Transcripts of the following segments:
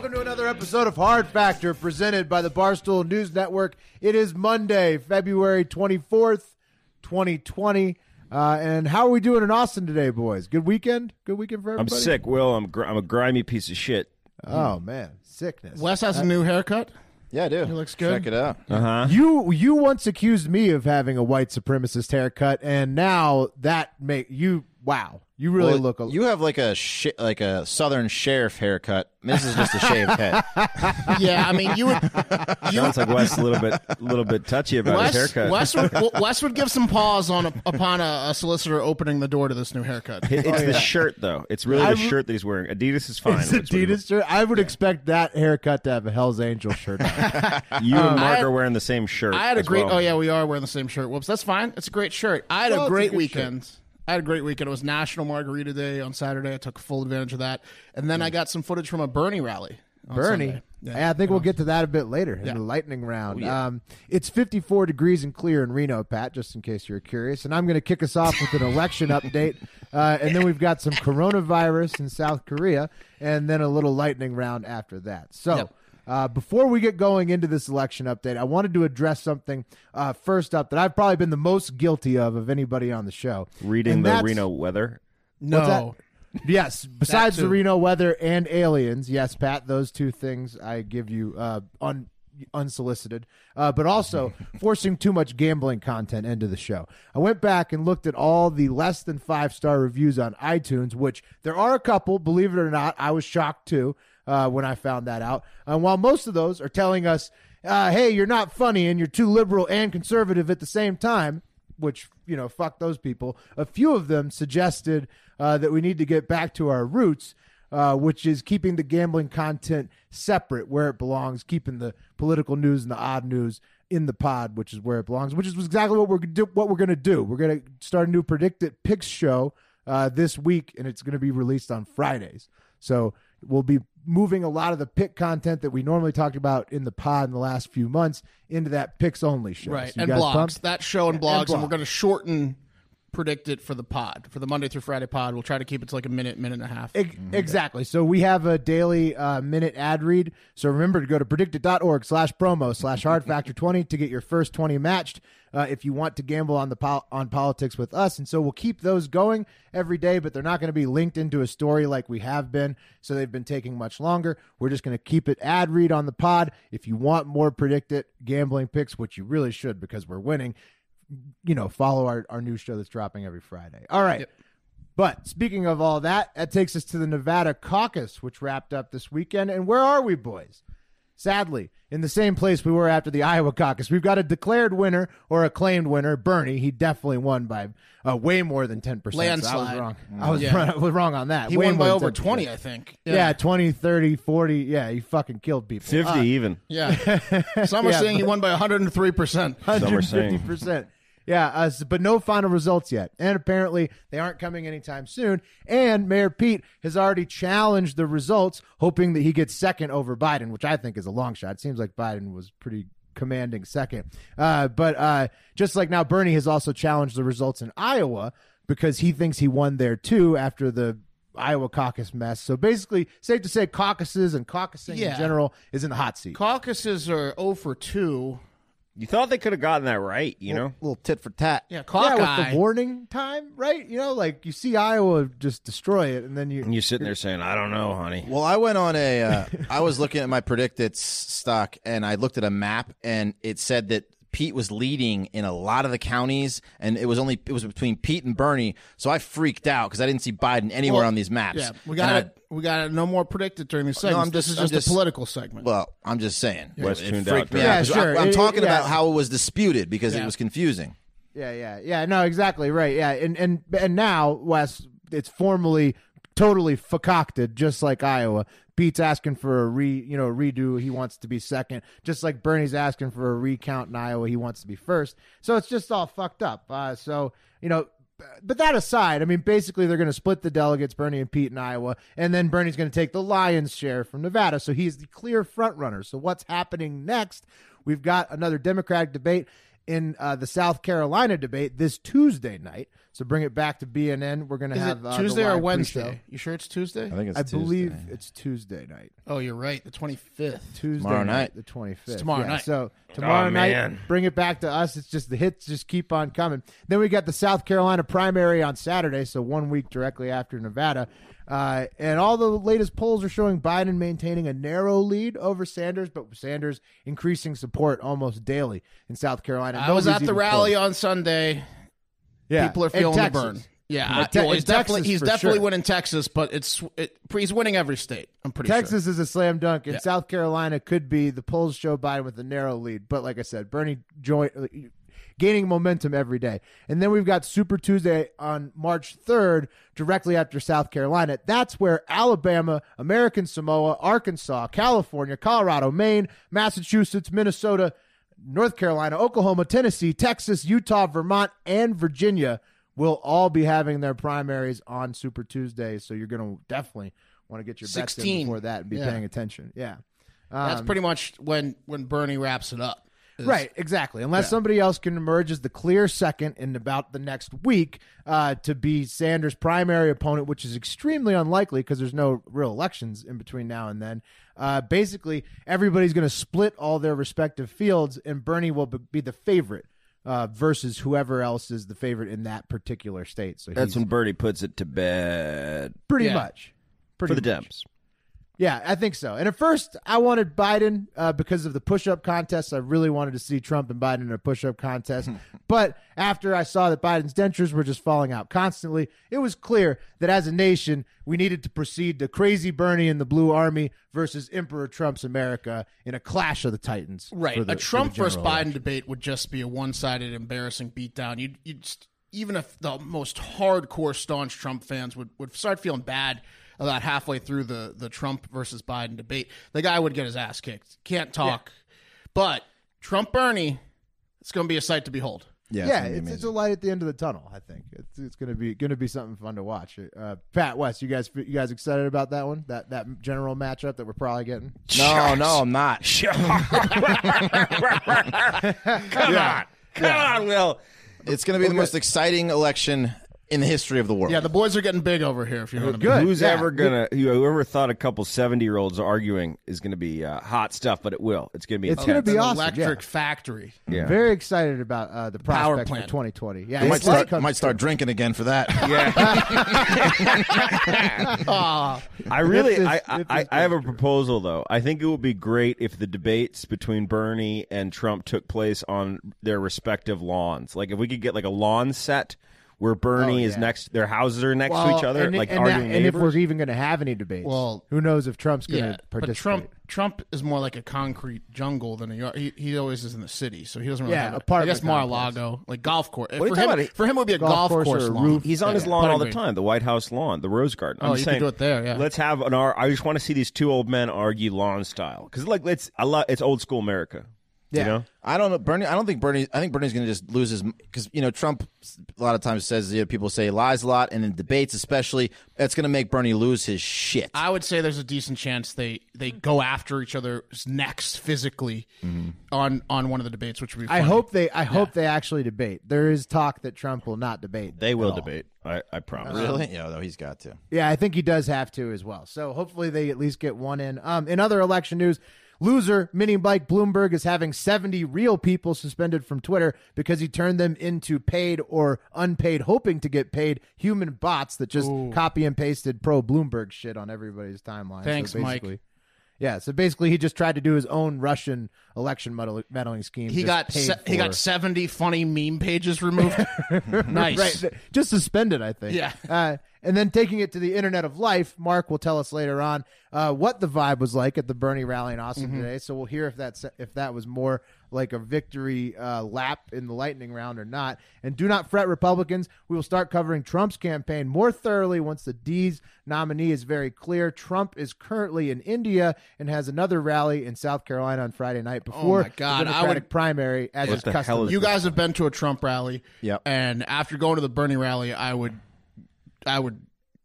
Welcome to another episode of Hard Factor presented by the Barstool News Network. It is Monday, February 24th, 2020. Uh, and how are we doing in Austin today, boys? Good weekend? Good weekend for everybody? I'm sick, Will. I'm gr- I'm a grimy piece of shit. Oh, man. Sickness. Wes has a new haircut. Yeah, I do. He looks good. Check it out. Uh huh. You you once accused me of having a white supremacist haircut, and now that make you wow. You really Well, look a You have like a sh- like a southern sheriff haircut. This is just a shaved head. Yeah, I mean, you would. You, Sounds like Wes a little bit, a little bit touchy about Wes, his haircut. Wes, would, Wes would give some pause on a, upon a, a solicitor opening the door to this new haircut. It- it's oh, the shirt, though. It's really I the re- shirt that he's wearing. Adidas is fine. It's That's what Adidas shirt. I would expect that haircut to have a Hell's Angel shirt. on. You and um, Mark had- are wearing the same shirt. I had a great. well. Oh yeah, we are wearing the same shirt. Whoops, that's fine. It's a great shirt. I had Well, a it's a great good weekend. I had a great weekend. It was National Margarita Day on Saturday. I took full advantage of that, and then I got some footage from a Bernie rally. Bernie. Yeah, I think we'll get to that a bit later in Yeah. the lightning round. Um, it's 54 degrees and clear in Reno, Pat, just in case you're curious. And I'm going to kick us off with an election update. Uh, and then we've got some coronavirus in South Korea, and then a little lightning round after that. So. Yep. Uh, before we get going into this election update, I wanted to address something uh, first up that I've probably been the most guilty of of anybody on the show. Reading And the Reno weather. No, Yes, besides the. Reno weather and aliens, yes, Pat, those two things I give you uh, un, unsolicited, uh, but also forcing too much gambling content into the show. I went back and looked at all the less than five star reviews on iTunes, which there are a couple, believe it or not. I was shocked too uh, when I found that out. And while most of those are telling us, uh, hey, you're not funny and you're too liberal and conservative at the same time, which you know fuck those people a few of them suggested uh, that we need to get back to our roots uh, which is keeping the gambling content separate where it belongs keeping the political news and the odd news in the pod which is where it belongs which is exactly what we're do- what we're going to do we're going to start a new PredictIt picks show uh, this week and it's going to be released on fridays so we'll be moving a lot of the pick content that we normally talked about in the pod in the last few months into that picks only show right, So and blogs. pumped? That show and And blogs, and, we're going to shorten PredictIt for the pod for the Monday through Friday pod. We'll try to keep it to like a minute, minute and a half. Ex- Exactly. So we have a daily uh, minute ad read. So remember to go to predictit.org slash promo slash hard factor 20 to get your first 20 matched uh, if you want to gamble on the pol- on politics with us. And so we'll keep those going every day, but they're not going to be linked into a story like we have been. So they've been taking much longer. We're just going to keep it ad read on the pod. If you want more PredictIt gambling picks, which you really should because we're winning, you know, follow our, our new show that's dropping every Friday. All right. But speaking of all that, that takes us to the Nevada caucus, which wrapped up this weekend. And where are we, boys? Sadly, in the same place we were after the Iowa caucus. We've got a declared winner or a claimed winner, Bernie. He definitely won by uh, way more than 10%. So I was wrong. I was, Yeah. wrong, I was wrong on that. he way won by over 10%. 20, I think. Yeah. 20, 30, 40. Yeah, he fucking killed people. 50 Uh, even. Yeah. Some are Yeah, saying he won by 103%. Some are saying. 150%. Yeah, uh, but no final results yet. And apparently they aren't coming anytime soon. And Mayor Pete has already challenged the results, hoping that he gets second over Biden, which I think is a long shot. It seems like Biden was pretty commanding second. Uh, but uh, just like now, Bernie has also challenged the results in Iowa because he thinks he won there too after the Iowa caucus mess. So basically, safe to say, caucuses and caucusing in general is in the hot seat. Caucuses are 0 for 2 You thought they could have gotten that right, you know? little tit for tat. Yeah, Yeah, Hawkeye. with the warning time, right? You know, like you see Iowa just destroy it, and then you. And you're sitting there saying, I don't know, honey. Well, I went on a. Uh, I was looking at my PredictIt stock, and I looked at a map, and it said that Pete was leading in a lot of the counties, and it was only it was between Pete and Bernie. So I freaked out because I didn't see Biden anywhere Well, on these maps. Yeah, we got it. We got it. No more PredictIt during these segments. I'm this is I'm just, just- a political segment. Well, I'm just saying. Wes it tuned out me there. out. Sure. I, am It- talking yeah. about how it was disputed because Yeah. it was confusing. Yeah, yeah, yeah. No, exactly right. Yeah, and and and now Wes, it's formally totally concocted, just like Iowa. Pete's asking for a re, you know, redo. He wants to be second, just like Bernie's asking for a recount in Iowa. He wants to be first. So it's just all fucked up. Uh, so you know. But that aside, I mean, basically they're going to split the delegates, Bernie and Pete in Iowa, and then Bernie's going to take the lion's share from Nevada. So he's the clear front runner. So what's happening next? We've got another Democratic debate in uh, the South Carolina debate this Tuesday night. So bring it back to BNN. We're going to have it uh, the Tuesday or Wednesday? pre-show. You sure it's Tuesday? I think it's I Tuesday. believe it's Tuesday night. oh, you're right. The 25th. Tuesday Tomorrow night, night. the twenty fifth. tomorrow night. So tomorrow Oh, night, man. bring it back to us. It's just the hits just keep on coming. Then we got the South Carolina primary on Saturday, so one week directly after Nevada. Uh, and all the latest polls are showing Biden maintaining a narrow lead over Sanders, but Sanders increasing support almost daily in South Carolina. I was at the rally close. on Sunday. Yeah. People are feeling the Bern. Yeah, Te- well, he's definitely Texas he's definitely sure. winning Texas, but it's it, he's winning every state. I'm pretty sure. Texas is a slam dunk, and Yeah. South Carolina could be. The polls show Biden with a narrow lead, but like I said, Bernie join, gaining momentum every day. And then we've got Super Tuesday on March 3rd, directly after South Carolina. That's where Alabama, American Samoa, Arkansas, California, Colorado, Maine, Massachusetts, Minnesota, North Carolina, Oklahoma, Tennessee, Texas, Utah, Vermont, and Virginia will all be having their primaries on Super Tuesday. So you're going to definitely want to get your bets in 16. before that and be Yeah. paying attention. Yeah. That's um, pretty much when when Bernie wraps it up. Is- Right, exactly. Unless somebody else can emerge as the clear second in about the next week uh, to be Sanders' primary opponent, which is extremely unlikely because there's no real elections in between now and then. Uh, basically, everybody's going to split all their respective fields, and Bernie will be the favorite uh, versus whoever else is the favorite in that particular state. So That's when Bernie puts it to bed pretty Yeah. much. Pretty for the much. Dems. Yeah, I think so. And at first, I wanted Biden uh, because of the push-up contest. I really wanted to see Trump and Biden in a push-up contest. but after I saw that Biden's dentures were just falling out constantly, it was clear that as a nation, we needed to proceed to crazy Bernie and the Blue Army versus Emperor Trump's America in a clash of the titans. Right. the- a Trump versus Biden election. debate would just be a one-sided, embarrassing beatdown. You'd, you'd even if the most hardcore, staunch Trump fans would, would start feeling bad about halfway through the the Trump versus Biden debate, the guy would get his ass kicked. Can't talk. But Trump Bernie, it's going to be a sight to behold. Yeah, Yeah, gonna be it's, it's a light at the end of the tunnel. I think it's it's gonna be gonna be something fun to watch. Uh, Pat Wes, you guys you guys excited about that one? That that general matchup that we're probably getting. no, no, I'm not. Come on. Come on, Will. It's going to be the most exciting election in the history of the world. Yeah, the boys are getting big over here. If you know what I mean. Good. Who's yeah. ever gonna? Whoever thought a couple seventy-year-olds arguing is gonna be uh, hot stuff, but it will. It's gonna be. It's gonna be An awesome, electric yeah. factory. Yeah. Very excited about uh, the Power prospects for plant. 2020. Yeah, I might it's like start, might start drinking again for that. Ah, I really, If this- I, I, this I have a proposal though. I think it would be great if the debates between Bernie and Trump took place on their respective lawns. Like if we could get like a lawn set where Bernie Oh, is next, their houses are next to each other, and, like and, arguing that- and if we're even going to have any debates, Well, who knows if Trump's going to yeah, participate? but Trump Trump is more like a concrete jungle than a yard. He, he always is in the city, so he doesn't really Yeah, have. A, I apartment guess Mar-a-Lago, like golf course. are For you him, talking about? for him, it would be a Golf golf, course course, or a roof. He's on Yeah, his lawn all the green. time, the White House lawn, the Rose Garden. I'm Oh, you saying, could do it there, yeah. Let's have an. ar- I just want to see these two old men argue lawn style because like it's a lot. It's old school America. Yeah. You know? I don't know Bernie. I don't think Bernie. I think Bernie's going to just lose his because you know Trump a lot of times says you know, people say lies a lot, and in debates especially, it's going to make Bernie lose his shit. I would say there's a decent chance they they go after each other's necks physically on on one of the debates, which would be. I hope they. I hope they actually debate. There is talk that Trump will not debate. They will all. debate. I, I promise. really? Yeah, though he's got to. Yeah, I think he does have to as well. So hopefully they at least get one in. Um, in other election news, Loser, mini Mike Bloomberg, is having 70 real people suspended from Twitter because he turned them into paid or unpaid, hoping to get paid human bots that just copy and pasted pro Bloomberg shit on everybody's timeline. Thanks, so Mike. Yeah, so basically, he just tried to do his own Russian election meddling scheme. He got se- he got seventy funny meme pages removed. nice. right, just suspended, I think. Yeah. Uh, and then taking it to the internet of life, Mark will tell us later on uh, what the vibe was like at the Bernie rally in Austin Mm-hmm. today. So we'll hear if that's if that was more like a victory uh, lap in the lightning round or not. And do not fret, Republicans. We will start covering Trump's campaign more thoroughly once the D's nominee is very clear. Trump is currently in India and has another rally in South Carolina on Friday night before Oh my God, the I Democratic would- primary. As What is the hell custom. is You guys have been to a Trump rally. Yep. And after going to the Bernie rally, I would I would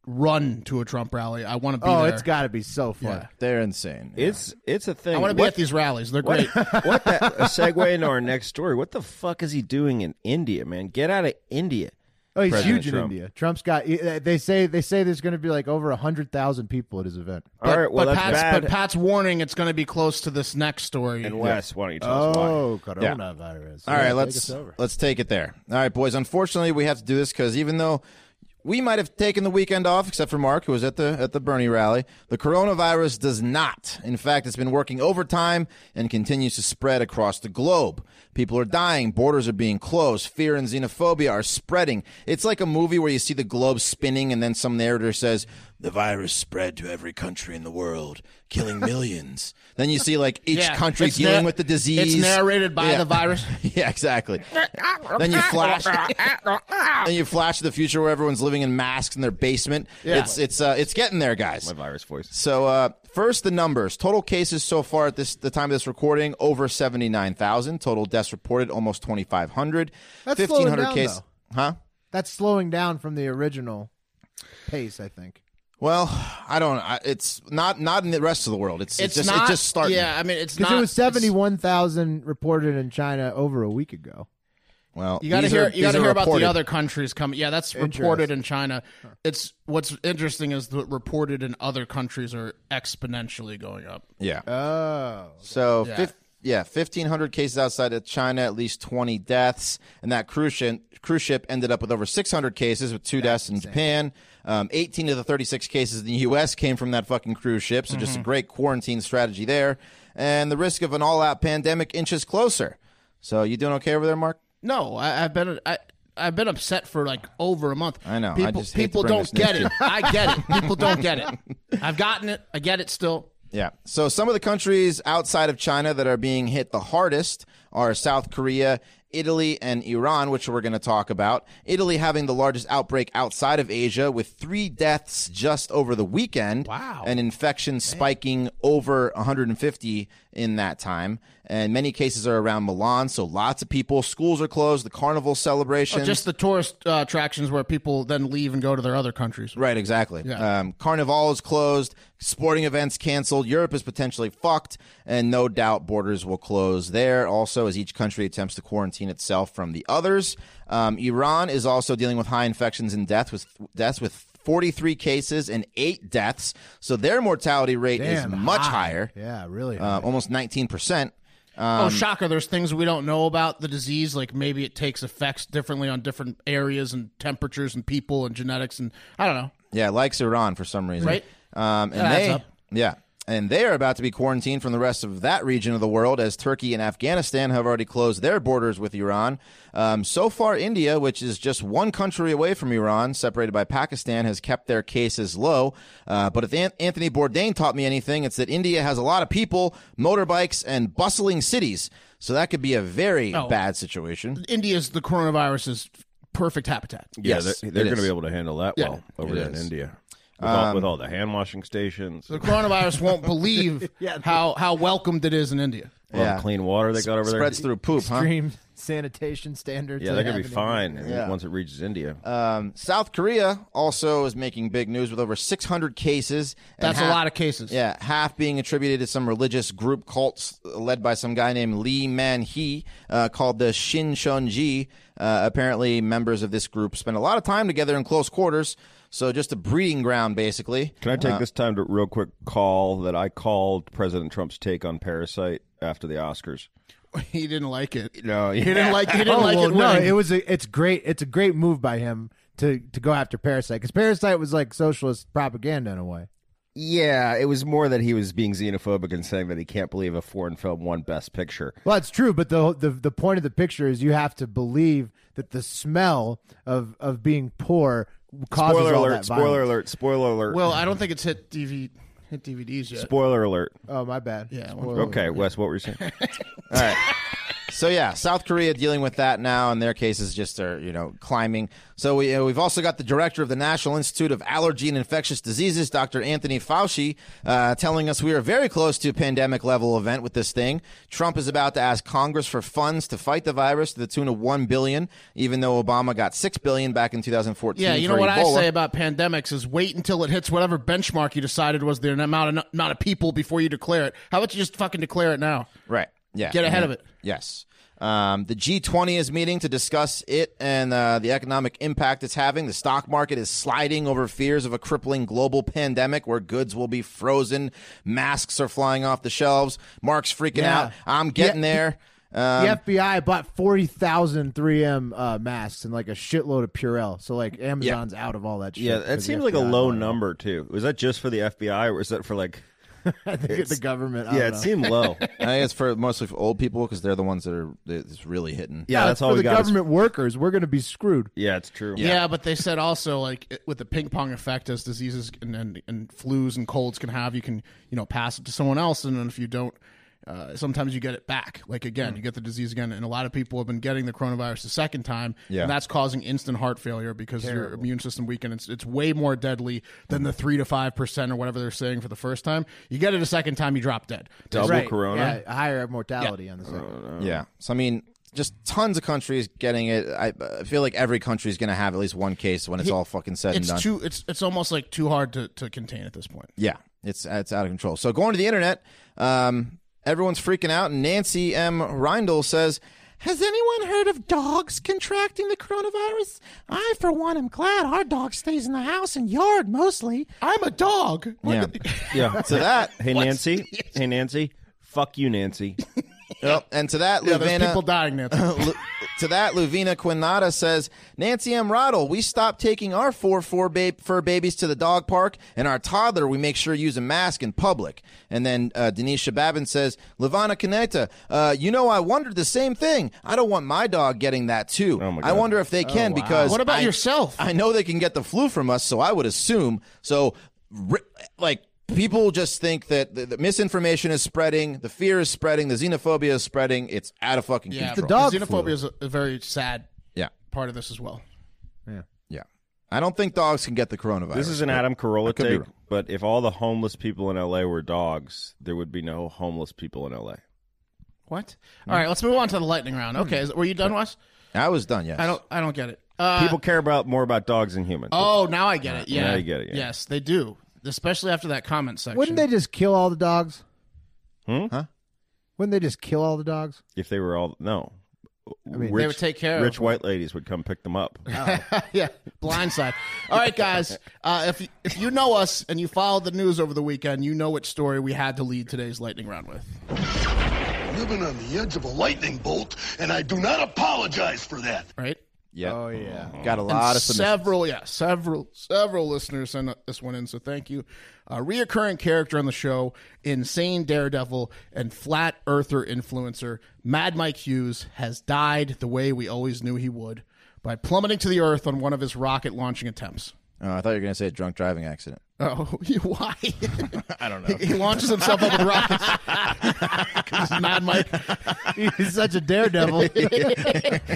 run to a Trump rally. I want to be Oh, there. it's got to be so fun. Yeah. They're insane. It's it's a thing. I want to be at these rallies. They're great. what that a segue into our next story. What the fuck is he doing in India, man? Get out of India. Oh, he's President huge Trump. in India. Trump's got. uh, They say they say there's going to be like over hundred thousand people at his event. All right, well but, that's Pat's, bad. but Pat's warning it's going to be close to this next story. and Wes, why don't you tell us why? Oh, coronavirus. All right, let's let's take it there. All right, boys. Unfortunately, we have to do this because even though we might have taken the weekend off, except for Mark, who was at the at the Bernie rally, the coronavirus does not. In fact, it's been working overtime and continues to spread across the globe. People are dying, borders are being closed, fear and xenophobia are spreading. It's like a movie where you see the globe spinning, and then some narrator says. The virus spread to every country in the world, killing millions. then you see like each Yeah, country dealing na- with the disease. It's narrated by Yeah. the virus. Yeah, exactly. then you flash. then you flash to the future where everyone's living in masks in their basement. Yeah. It's it's uh, it's getting there, guys. My virus voice. So uh, first, the numbers: total cases so far at this the time of this recording over seventy nine thousand. Total deaths reported almost twenty five hundred. That's slowing down, cases. Huh? That's slowing down from the original pace, I think. Well, I don't. I, it's not not in the rest of the world. It's, It's just not. it just started. Yeah, I mean, it's Because not. it was seventy one thousand reported in China over a week ago. Well, You got to hear. are- you got to are hear about the other countries coming. Yeah, that's reported in China. It's what's interesting is the reported in other countries are exponentially going up. Yeah. Oh, So, Yeah. fif- yeah, 1,500 cases outside of China, at least 20 deaths. And that cruise ship, cruise ship ended up with over 600 cases, with two deaths in Japan. Um, 18 of the 36 cases in the U.S. came from that fucking cruise ship. So, just a great quarantine strategy there. And the risk of an all out pandemic inches closer. So, you doing okay over there, Mark? No, I, I've been. I, I've been upset for like over a month. I know. I People, to people don't get it. I get it. People don't get it. I've gotten it. I get it still. Yeah. So some of the countries outside of China that are being hit the hardest are South Korea, Italy, and Iran, which we're going to talk about. Italy having the largest outbreak outside of Asia with three deaths just over the weekend. Wow. And infections spiking over 150 in that time. And many cases are around Milan, so lots of people. Schools are closed, the carnival celebrations. Oh, Just the tourist uh, attractions where people then leave and go to their other countries. Right, exactly. Yeah. Um, Carnival is closed, sporting events canceled, Europe is potentially fucked, and no doubt borders will close there also as each country attempts to quarantine itself from the others. Um, Iran is also dealing with high infections and death with deaths with 43 cases and eight deaths, so their mortality rate damn, is much high. higher, Yeah, really. uh, almost 19 percent. oh, shocker! There's things we don't know about the disease. Like maybe it takes effects differently on different areas and temperatures and people and genetics and I don't know. Yeah, likes Iran for some reason. Right. Um, and That they, up. yeah, and they are about to be quarantined from the rest of that region of the world as Turkey and Afghanistan have already closed their borders with Iran. Um, so far, India, which is just one country away from Iran, separated by Pakistan, has kept their cases low. Uh, but if An- Anthony Bourdain taught me anything, it's that India has a lot of people, motorbikes, and bustling cities. So that could be a very Oh. bad situation. India's the coronavirus's perfect habitat. Yeah, Yes, they're, they're going to be able to handle that Yeah, well over it there in. India. With, all, with all the hand washing stations, The coronavirus won't believe how how welcomed it is in India. all the Yeah. clean water they got over there. Spreads through poop, huh? Extreme sanitation standards. Yeah, they they're going to have be fine Yeah. once it reaches India. Um, South Korea also is making big news with over 600 cases. and That's a lot of cases. Yeah, half being attributed to some religious group cults led by some guy named Lee Man Hee uh, called the Shincheonji. Uh, apparently, members of this group spend a lot of time together in close quarters. So just a breeding ground, basically. Can I take Uh, this time to real quick call that I called President Trump's take on Parasite after the Oscars? he didn't like it. No, He didn't like. He didn't oh, like well, it. no, winning. it was a, it's great. It's a great move by him to to go after Parasite because Parasite was like socialist propaganda in a way. Yeah, it was more that he was being xenophobic and saying that he can't believe a foreign film won Best Picture. Well, it's true, but the, the the point of the picture is you have to believe that the smell of of being poor causes Spoiler all alert! that Spoiler violence. alert! Spoiler alert! well, I don't think it's hit DVD hit DVDs yet. spoiler alert! Oh, my bad. Yeah, Spoiler Okay, alert. Wes, what were you saying? All right. So yeah, South Korea dealing with that now, and their cases just are you know climbing. So we uh, we've also got the director of the National Institute of Allergy and Infectious Diseases, Dr. Anthony Fauci, uh, telling us we are very close to a pandemic level event with this thing. Trump is about to ask Congress for funds to fight the virus to the tune of one billion, even though Obama got six billion back in 2014. Yeah, you know what Ebola. I say about pandemics is wait until it hits whatever benchmark you decided was the amount of amount of people before you declare it. How about you just fucking declare it now? Right. Yeah. Get ahead Yeah. of it. Yes. Um, the G20 is meeting to discuss it and uh, the economic impact it's having. The stock market is sliding over fears of a crippling global pandemic where goods will be frozen, masks are flying off the shelves. Mark's freaking Yeah. out. I'm getting Yeah. there. Um, the FBI bought 40,000 3M uh, masks and like a shitload of Purell. So like Amazon's out of all that shit. yeah, 'cause that seems like a low bought it. number too. Was that just for the FBI, or was that for like? I think it's the government. I Yeah, don't it seemed low. I think it's for mostly for old people because they're the ones that are that it's really hitting. Yeah, Yeah, that's all for we the got. is- government workers. We're going to be screwed. Yeah, it's true. Yeah. but they said also like with the ping pong effect as diseases and, and and flus and colds can have, you can you know pass it to someone else, and then if you don't. Uh, sometimes you get it back. Like again, you get the disease again, and a lot of people have been getting the coronavirus the second time, Yeah. and that's causing instant heart failure because your immune system weakened. It's, it's way more deadly than the three to five percent or whatever they're saying for the first time. You get it a second time, you drop dead. Double right. corona. Yeah, higher mortality on the second. Yeah. So I mean, just tons of countries getting it. I, I feel like every country is going to have at least one case when it's all fucking said and It's done. too. It's it's almost like too hard to, to contain at this point. Yeah, it's it's out of control. So going to the internet, um, everyone's freaking out. And Nancy M. Reindl says, "Has anyone heard of dogs contracting the coronavirus? I, for one, am glad our dog stays in the house and yard mostly." I'm a dog. Yeah. Yeah. To that, Hey Nancy. Hey Nancy. Fuck you, Nancy. yep, and to that, Yeah, there's Luvena, people dying, Nancy. Lu- to that, Luvina Quinata says, Nancy M. Riddle, we stopped taking our four four ba- fur babies to the dog park, and our toddler we make sure to use a mask in public. And then uh, Denise Shababin says, Levana Kaneta, uh, you know, I wondered the same thing. I don't want my dog getting that too. Oh, my I wonder if they can because What about I- yourself? I know they can get the flu from us, so I would assume. So, like, people just think that the, the misinformation is spreading, the fear is spreading, the xenophobia is spreading. It's out of fucking Yeah, control. the dog xenophobia flu. is a, a very sad yeah, part of this as well. yeah. Yeah. I don't think dogs can get the coronavirus. This is an Adam Carolla take, but if all the homeless people in LA were dogs, there would be no homeless people in LA. What? All right, let's move on to the lightning round. Okay, is, were you done, Wes? I was done. Yes. I don't. I don't get it. Uh, People care about more about dogs than humans. Oh, now I get it. Yeah, Now you get it, yeah. Yes, they do. Especially after that comment section. Wouldn't they just kill all the dogs? Hmm? Huh? Wouldn't they just kill all the dogs? If they were all no, I mean, rich, They would take care of rich them. white ladies would come pick them up. yeah, blindside. All right, guys. Uh, if if you know us and you followed the news over the weekend, you know what story we had to lead today's lightning round with. Living on the edge of a lightning bolt, and I do not apologize for that. Right? Yeah. Oh yeah. Mm-hmm. Got a And lot of submissions. several, yeah, several, several listeners sent this one in. So thank you. A reoccurring character on the show, insane daredevil and flat earther influencer, Mad Mike Hughes has died the way we always knew he would by plummeting to the earth on one of his rocket launching attempts. Oh, I thought you were going to say a drunk driving accident. Oh, why? I don't know. He, he launches himself up with rockets. 'Cause he's Mad Mike. He's such a daredevil.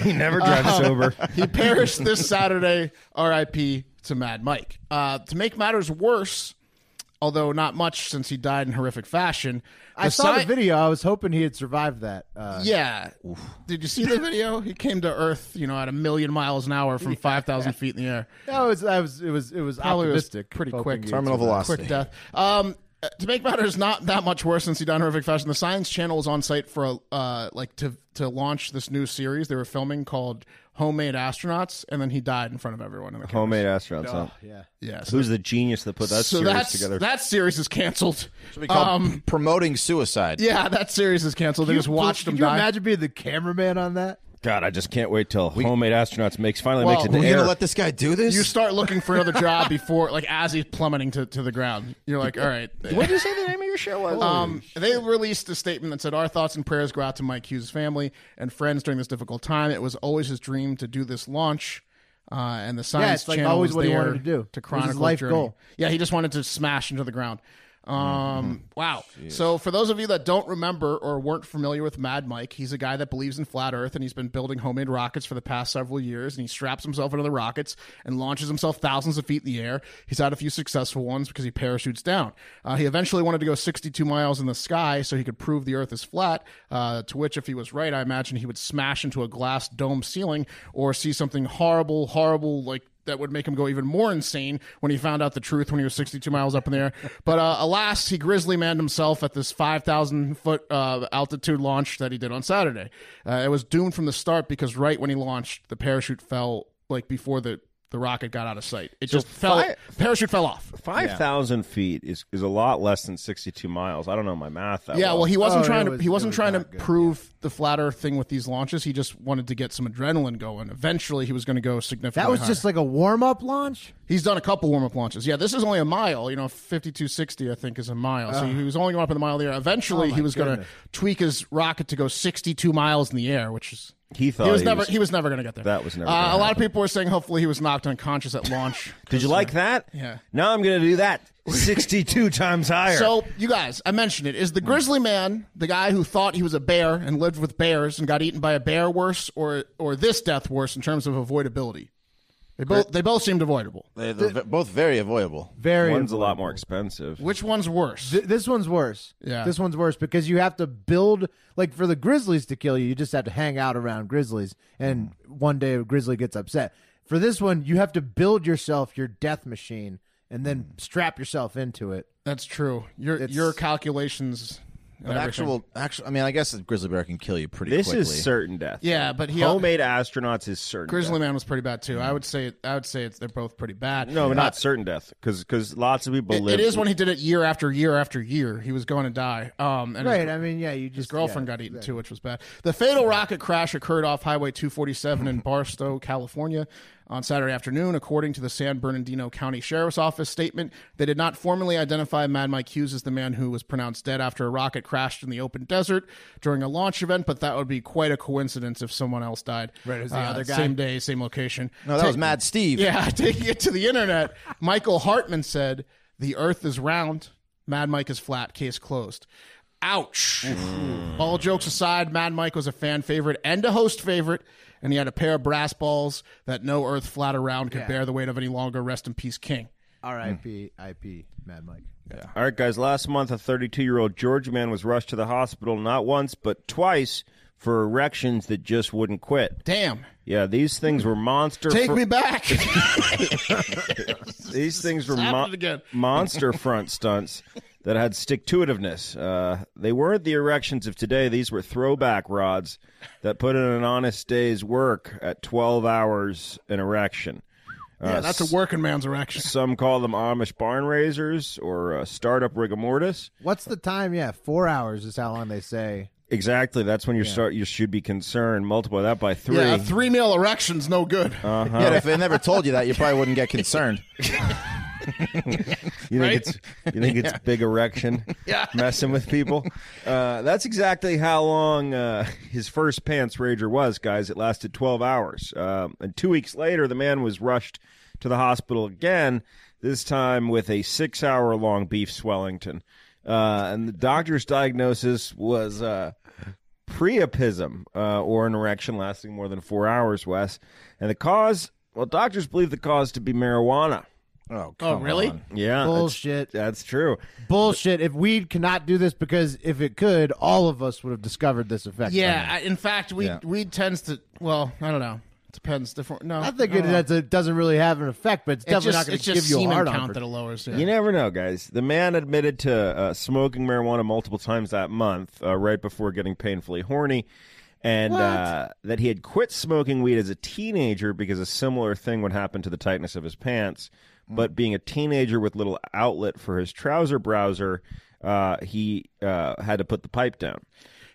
he never drives sober. He perished this Saturday. R.I.P. to Mad Mike. Uh, to make matters worse, although not much since he died in horrific fashion. I saw sci- the video. I was hoping he had survived that. Uh, Yeah. Did you see the video? He came to Earth, you know, at a million miles an hour from five thousand feet in the air. that was, that was it was it was Probably was pretty quick. Terminal velocity. quick death. Um, to make matters not that much worse, since he died in horrific fashion, the Science Channel was on site for a, uh, like to to launch this new series they were filming called homemade astronauts, and then he died in front of everyone in the cameras. Homemade astronauts. huh? Yeah. Yeah. So, Who's the genius that put that so series that's together? that series is canceled. We call Um, promoting suicide. yeah, that series is canceled. They just watched Could him you die. imagine being the cameraman on that? God, I just can't wait till homemade astronauts makes finally Well, makes it Are to we air. gonna let this guy do this? you start looking for another job before, like, as he's plummeting to, to the ground. You're like, all right. what did you say the name of your show was? Um, they released a statement that said, "Our thoughts and prayers go out to Mike Hughes' family and friends during this difficult time. It was always his dream to do this launch." Uh, and the Science it's like Channel always was what he wanted to do. It was to his chronicle life journey. goal. Yeah, he just wanted to smash into the ground. Um, Wow. So, for those of you that don't remember or weren't familiar with Mad Mike, he's a guy that believes in flat Earth, and he's been building homemade rockets for the past several years. And he straps himself into the rockets and launches himself thousands of feet in the air. He's had a few successful ones because he parachutes down. Uh, he eventually wanted to go 62 miles in the sky so he could prove the Earth is flat. Uh, to which, if he was right, I imagine he would smash into a glass dome ceiling or see something horrible, horrible, like that would make him go even more insane when he found out the truth when he was 62 miles up in the air. But uh, alas, he grizzly manned himself at this 5,000 foot uh, altitude launch that he did on Saturday. Uh, it was doomed from the start because right when he launched, the parachute fell like before the the rocket got out of sight. It just fell. fi- parachute fell off. Five thousand feet is, is a lot less than sixty-two miles. I don't know my math. That Yeah, well. well, he wasn't Oh, trying it to. he wasn't was trying to good, prove the flat Earth thing with these launches. He just wanted to get some adrenaline going. Eventually, he was going to go significantly. That was higher. just like a warm up launch. He's done a couple warm up launches. Yeah, this is only a mile. You know, fifty two sixty, I think, is a mile. So ah. he was only going up in the mile there. Eventually, Oh, he was going to tweak his rocket to go sixty two miles in the air, which is he thought he was he never was- he was never going to get there. That was never Uh, a lot of people were saying hopefully he was knocked unconscious at launch. Did you like that? Yeah. Now I'm going to do that sixty-two times higher. So, you guys, I mentioned it. Is the grizzly man the guy who thought he was a bear and lived with bears and got eaten by a bear worse, or or this death worse in terms of avoidability? They both they both seemed avoidable. They're, they're ve- both very avoidable. Very. one's a lot more expensive. Which one's worse? Th- this one's worse. Yeah. This one's worse because you have to build like for the grizzlies to kill you, you just have to hang out around grizzlies and one day a grizzly gets upset. For this one, you have to build yourself your death machine and then hmm. strap yourself into it. That's true. Your It's- your calculations. And But actual, actual. I mean, I guess a grizzly bear can kill you pretty This quickly. is certain death. Yeah, but he homemade astronauts is certain. Grizzly death. Man was pretty bad too. I would say I would say it's they're both pretty bad. No, but Uh, not certain death because because lots of people It, live. it is when he did it year after year after year. He was going to die. Um, and his- Right. I mean, yeah, you just His girlfriend yeah, got eaten too, which was bad. The fatal rocket crash occurred off Highway 247 in Barstow, California, on Saturday afternoon. According to the San Bernardino County Sheriff's Office statement, they did not formally identify Mad Mike Hughes as the man who was pronounced dead after a rocket crashed in the open desert during a launch event. But that would be quite a coincidence if someone else died. Right, as the Uh, other guy? Same day, same location. no, that was Mad Steve. Yeah, taking it to the internet, Michael Hartman said, "The Earth is round. Mad Mike is flat. Case closed." Ouch. Mm. All jokes aside, Mad Mike was a fan favorite and a host favorite, and he had a pair of brass balls that no Earth flat around could bear the weight of any longer. Rest in peace, King. R.I.P. IP. Mad Mike. Yeah. All right, guys. Last month, a 32-year-old Georgia man was rushed to the hospital not once but twice for erections that just wouldn't quit. Damn. Yeah, these things were monster. Take fr- me back. These things were happened mon- again. monster front stunts that had stick to itiveness. Uh, they weren't the erections of today. These were throwback rods that put in an honest day's work at 12 hours an erection. yeah, that's a working man's erection. Some call them Amish barn raisers or uh, startup rigor mortis. What's the time? Yeah, four hours is how long they say. Exactly. That's when you start. You should be concerned. Multiply that by three. Yeah, three meal erection's no good. Yeah, if they never told you that, you probably wouldn't get concerned. You think it's you think it's big erection Yeah. messing with people? Uh, that's exactly how long uh, his first pants rager was, guys. It lasted 12 hours. Um, and two weeks later, the man was rushed to the hospital again. This time with a six-hour-long beef swellington, uh, and the doctor's diagnosis was uh, priapism, uh, or an erection lasting more than four hours. Wes, and the cause. Well, doctors believe the cause to be marijuana. Oh, oh, come really? on. Yeah, Bullshit. That's true. Bullshit. If weed cannot do this, because if it could, all of us would have discovered this effect. Yeah. I, in fact, weed, Yeah. weed tends to, well, I don't know. It depends. Different. No. I think don't it, a, doesn't really have an effect, but it's It's definitely just, not going to give you a semen hard count on. that it lowers. Yeah. You never know, guys. The man admitted to uh, smoking marijuana multiple times that month, uh, right before getting painfully horny. and uh, that he had quit smoking weed as a teenager because a similar thing would happen to the tightness of his pants. But being a teenager with little outlet for his trouser browser, uh, he uh, had to put the pipe down.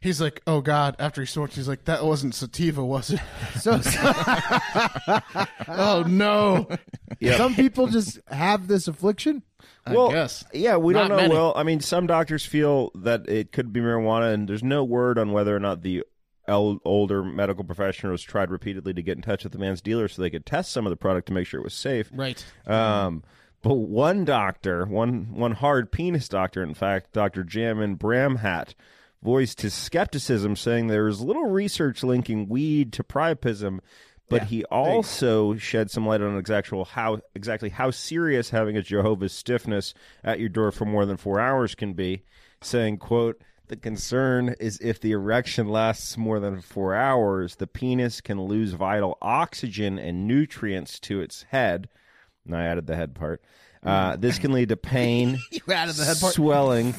He's like, oh God. After he smoked, he's like, that wasn't sativa, was it? So oh no. some people just have this affliction. well, guess. yeah, we don't Not know. many. Well, I mean, some doctors feel that it could be marijuana, and there's no word on whether or not the el- older medical professionals tried repeatedly to get in touch with the man's dealer so they could test some of the product to make sure it was safe. Right. Um, but one doctor, one one hard penis doctor, in fact, Dr. Jamin Brahmbhatt, voiced his skepticism, saying there is little research linking weed to priapism. But he also shed some light on exactly how exactly how serious having a Jehovah's stiffness at your door for more than four hours can be, saying, "quote The concern is if the erection lasts more than four hours, the penis can lose vital oxygen and nutrients to its head." And I added the head part. Uh, this can lead to pain, You added the head part. swelling,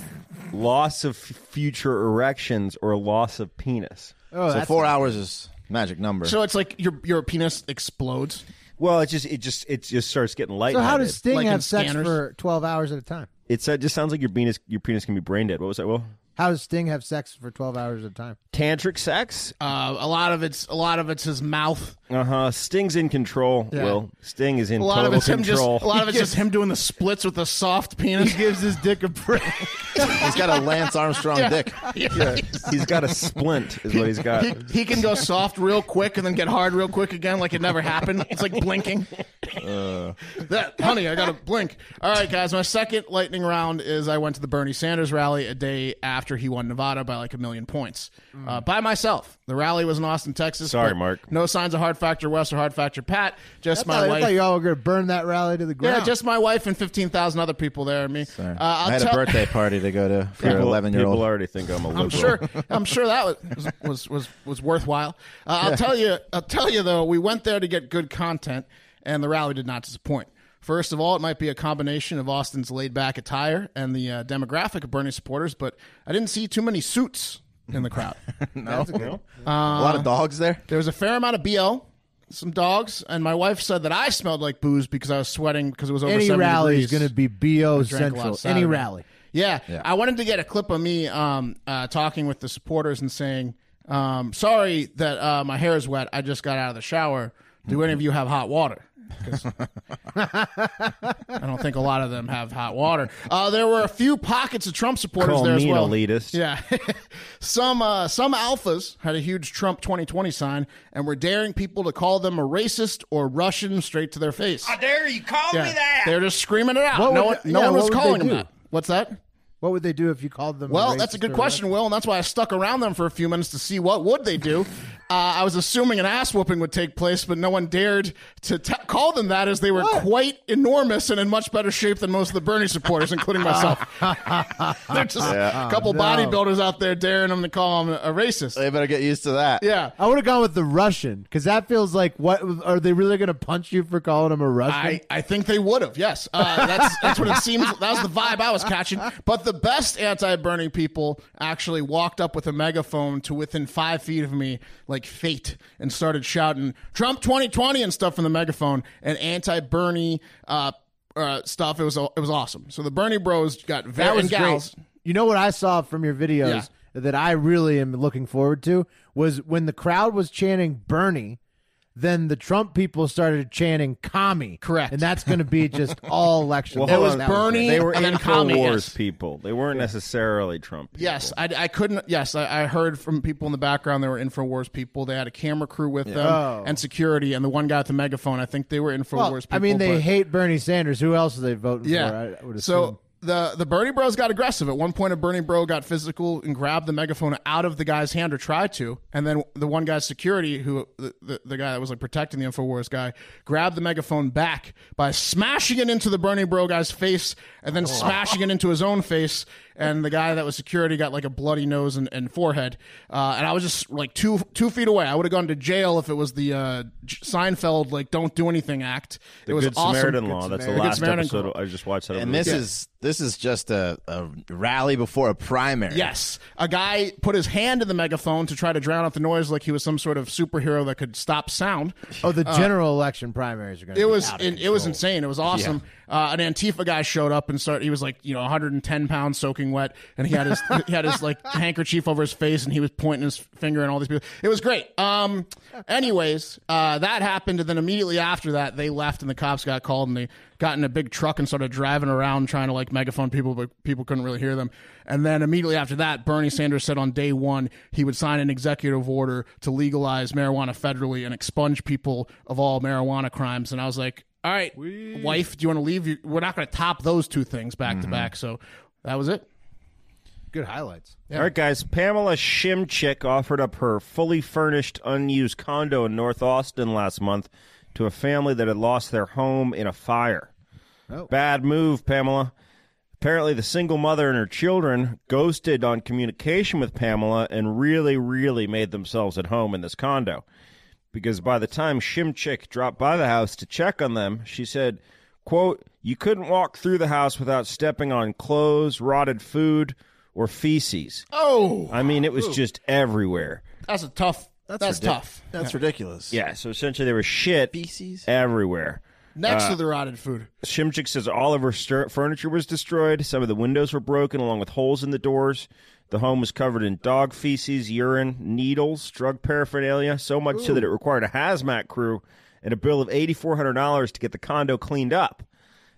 loss of f- future erections, or loss of penis. Oh, so that's four hours is magic number. So it's like your your penis explodes. Well, it just it just it just starts getting light. So how does Sting Like in have sex scanners? for twelve hours at a time? It's it just sounds like your penis your penis can be brain dead. What was that? Will How does Sting have sex for twelve hours at a time? tantric sex? Uh, a lot of it's a lot of it's his mouth. Uh huh. Sting's in control. Yeah. Will Sting is in A lot total of it's him just control. a lot of it's just him doing the splits with a soft penis. He gives his dick a break. He's got a Lance Armstrong dick. Yeah. he's got a splint, is what he's got. He, he can go soft real quick and then get hard real quick again, like it never happened. It's like blinking. that honey, I gotta blink. All right, guys. My second lightning round is I went to the Bernie Sanders rally a day after he won Nevada by like a million points uh, by myself. The rally was in Austin, Texas. Sorry, Mark. No signs of hard factor Wes or hard factor Pat. Just I my thought, I wife. thought you all were going to burn that rally to the ground. yeah, just my wife and fifteen thousand other people there and me. Uh, I'll I had tell- a birthday party to go to for an People- 11 year old. People old. already think I'm a liberal. I'm sure. I'm sure that was was was, was worthwhile. Uh, I'll tell you. I'll tell you though. We went there to get good content, and the rally did not disappoint. First of all, it might be a combination of Austin's laid back attire and the uh, demographic of Bernie supporters, but I didn't see too many suits in the crowd. No. A lot of dogs there. there was a fair amount of BO, some dogs, and my wife said that I smelled like booze because I was sweating because it was over Any 70 rally degrees. is going to be bo drank a lot central. of Any rally. Yeah. I wanted to get a clip of me um, uh, talking with the supporters and saying, um, "Sorry that uh, my hair is wet. I just got out of the shower. Do any of you have hot water?" 'Cause I don't think a lot of them have hot water. Uh, there were a few pockets of Trump supporters Call there as me an well. elitist. Yeah, some uh, some alphas had a huge Trump 2020 sign and were daring people to call them a racist or Russian straight to their face. I dare you call Yeah. me that? They're just screaming it out. What no would one, no yeah, one was what would they calling them that. What's that? What would they do if you called them? Well, racist that's a good question, Will, and that's why I stuck around them for a few minutes to see what would they do. Uh, I was assuming an ass whooping would take place, but no one dared to t- call them that as they were quite enormous and in much better shape than most of the Bernie supporters, including myself. They're just a couple no. bodybuilders out there daring them to call them a racist. They better get used to that. Yeah. I would have gone with the Russian because that feels like what are they really going to punch you for calling him a Russian? I, I think they would have. Yes, uh, that's that's what it seems. That was the vibe I was catching. But the best anti-Bernie people actually walked up with a megaphone to within five feet of me, like fate, and started shouting "Trump 2020" and stuff from the megaphone and anti-Bernie uh, uh, stuff. It was it was awesome. So the Bernie Bros got very that was gals. great. You know what I saw from your videos that I really am looking forward to was when the crowd was chanting Bernie, then the Trump people started chanting commie. Correct. And that's going to be just all election. Well, It was on. That Bernie They were and then Infowars yes. people. They weren't necessarily Trump. People. Yes, I, I couldn't. Yes, I, I heard from people in the background. There were Infowars people. They had a camera crew with them Oh. and security, and the one guy with the megaphone. I think they were Infowars Well, people. I mean, they but- hate Bernie Sanders. Who else are they voting Yeah. for? I, I would assume. so the the Bernie Bros got aggressive. At one point, a Bernie Bro got physical and grabbed the megaphone out of the guy's hand or tried to, and then the one guy's security, who the, the, the guy that was like protecting the Infowars guy, grabbed the megaphone back by smashing it into the Bernie Bro guy's face, and then smashing it into his own face. And the guy that was security got like a bloody nose and, and forehead. Uh, and I was just like two two feet away. I would have gone to jail if it was the uh, J- Seinfeld like "Don't do anything" act. it was Good awesome. Samaritan law. That's the Good last Samaritan episode. law. I just watched that. And this weekend. is this is just a, a rally before a primary. Yes, a guy put his hand in the megaphone to try to drown out the noise, like he was some sort of superhero that could stop sound. Oh, the general election primaries are going to. It was it, it was insane. It was awesome. Uh, an Antifa guy showed up and started. He was like you know 110 pounds, soaking wet, and he had his he had his like handkerchief over his face, and he was pointing his finger at all these people. It was great. Um, anyways, uh, that happened, and then immediately after that, they left, and the cops got called, and they got in a big truck and started driving around trying to like megaphone people, but people couldn't really hear them. And then immediately after that, Bernie Sanders said on day one he would sign an executive order to legalize marijuana federally and expunge people of all marijuana crimes. And I was like, all right, wife, do you want to leave? We're not going to top those two things back to mm-hmm. back. So that was it. good highlights. All right, guys. Pamela Shimchick offered up her fully furnished, unused condo in North Austin last month to a family that had lost their home in a fire. Oh. Bad move, Pamela. Apparently, the single mother and her children ghosted on communication with Pamela and really, really made themselves at home in this condo. Because by the time Shimchick dropped by the house to check on them, she said, quote, you couldn't walk through the house without stepping on clothes, rotted food, or feces. Oh, I mean, it was just everywhere. that's a tough. That's, ridic- tough. That's ridiculous. Yeah, so essentially there was shit Feces? everywhere. Next to uh, the rotted food. Shimchick says all of her stir- furniture was destroyed. Some of the windows were broken, along with holes in the doors. The home was covered in dog feces, urine, needles, drug paraphernalia, so much so that it required a hazmat crew and a bill of $8,400 to get the condo cleaned up.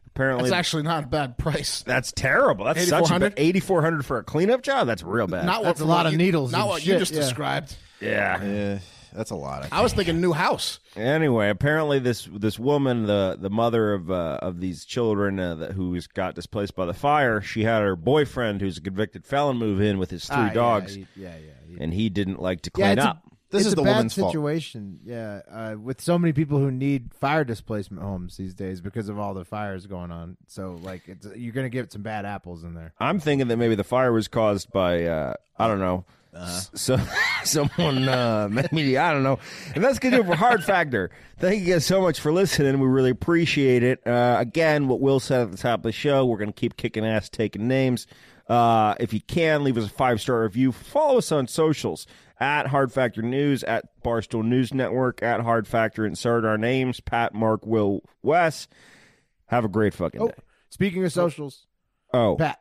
Apparently, That's actually not a bad price. that's terrible. That's such a 8,400? 8400 for a cleanup job. That's real bad. Not what That's a lot what of you- needles Not and what you shit, just yeah. described. Yeah. Yeah, that's a lot. I I was thinking new house. Anyway, apparently this this woman, the the mother of uh, of these children uh, that who's got displaced by the fire, she had her boyfriend, who's a convicted felon, move in with his three Ah, yeah, dogs, Yeah, yeah, yeah. and he didn't like to Yeah, clean a- up. This it's is a the bad woman's fault. situation. Yeah, uh, with so many people who need fire displacement homes these days because of all the fires going on. So, like, it's, you're going to get some bad apples in there. I'm thinking that maybe the fire was caused by uh, I don't know. S- So someone uh, maybe I don't know, and that's gonna do it for Hard Factor. Thank you guys so much for listening. We really appreciate it. Uh, again, what Will said at the top of the show, we're gonna keep kicking ass, taking names. Uh, if you can, leave us a five star review. Follow us on socials at Hard Factor News, at Barstool News Network, at Hard Factor. Insert our names: Pat, Mark, Will, Wes. Have a great fucking Oh, day. speaking of socials, Oh, Pat,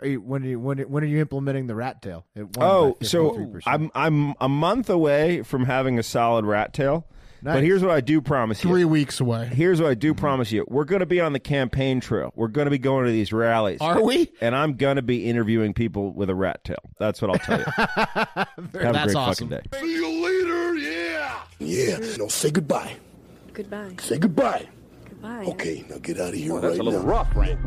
are you, when are you, when when are you implementing the rat tail? Oh, so I'm I'm a month away from having a solid rat tail. But here's what I do promise you. Three weeks away. Here's what I do mm-hmm. promise you. We're going to be on the campaign trail. We're going to be going to these rallies. Are we? And I'm going to be interviewing people with a rat tail. That's what I'll tell you. Have a great awesome. fucking day. See you later, yeah. Yeah. No, say goodbye. Goodbye. Say goodbye. Goodbye. Okay, now get out of here That's right now. rough, Randy.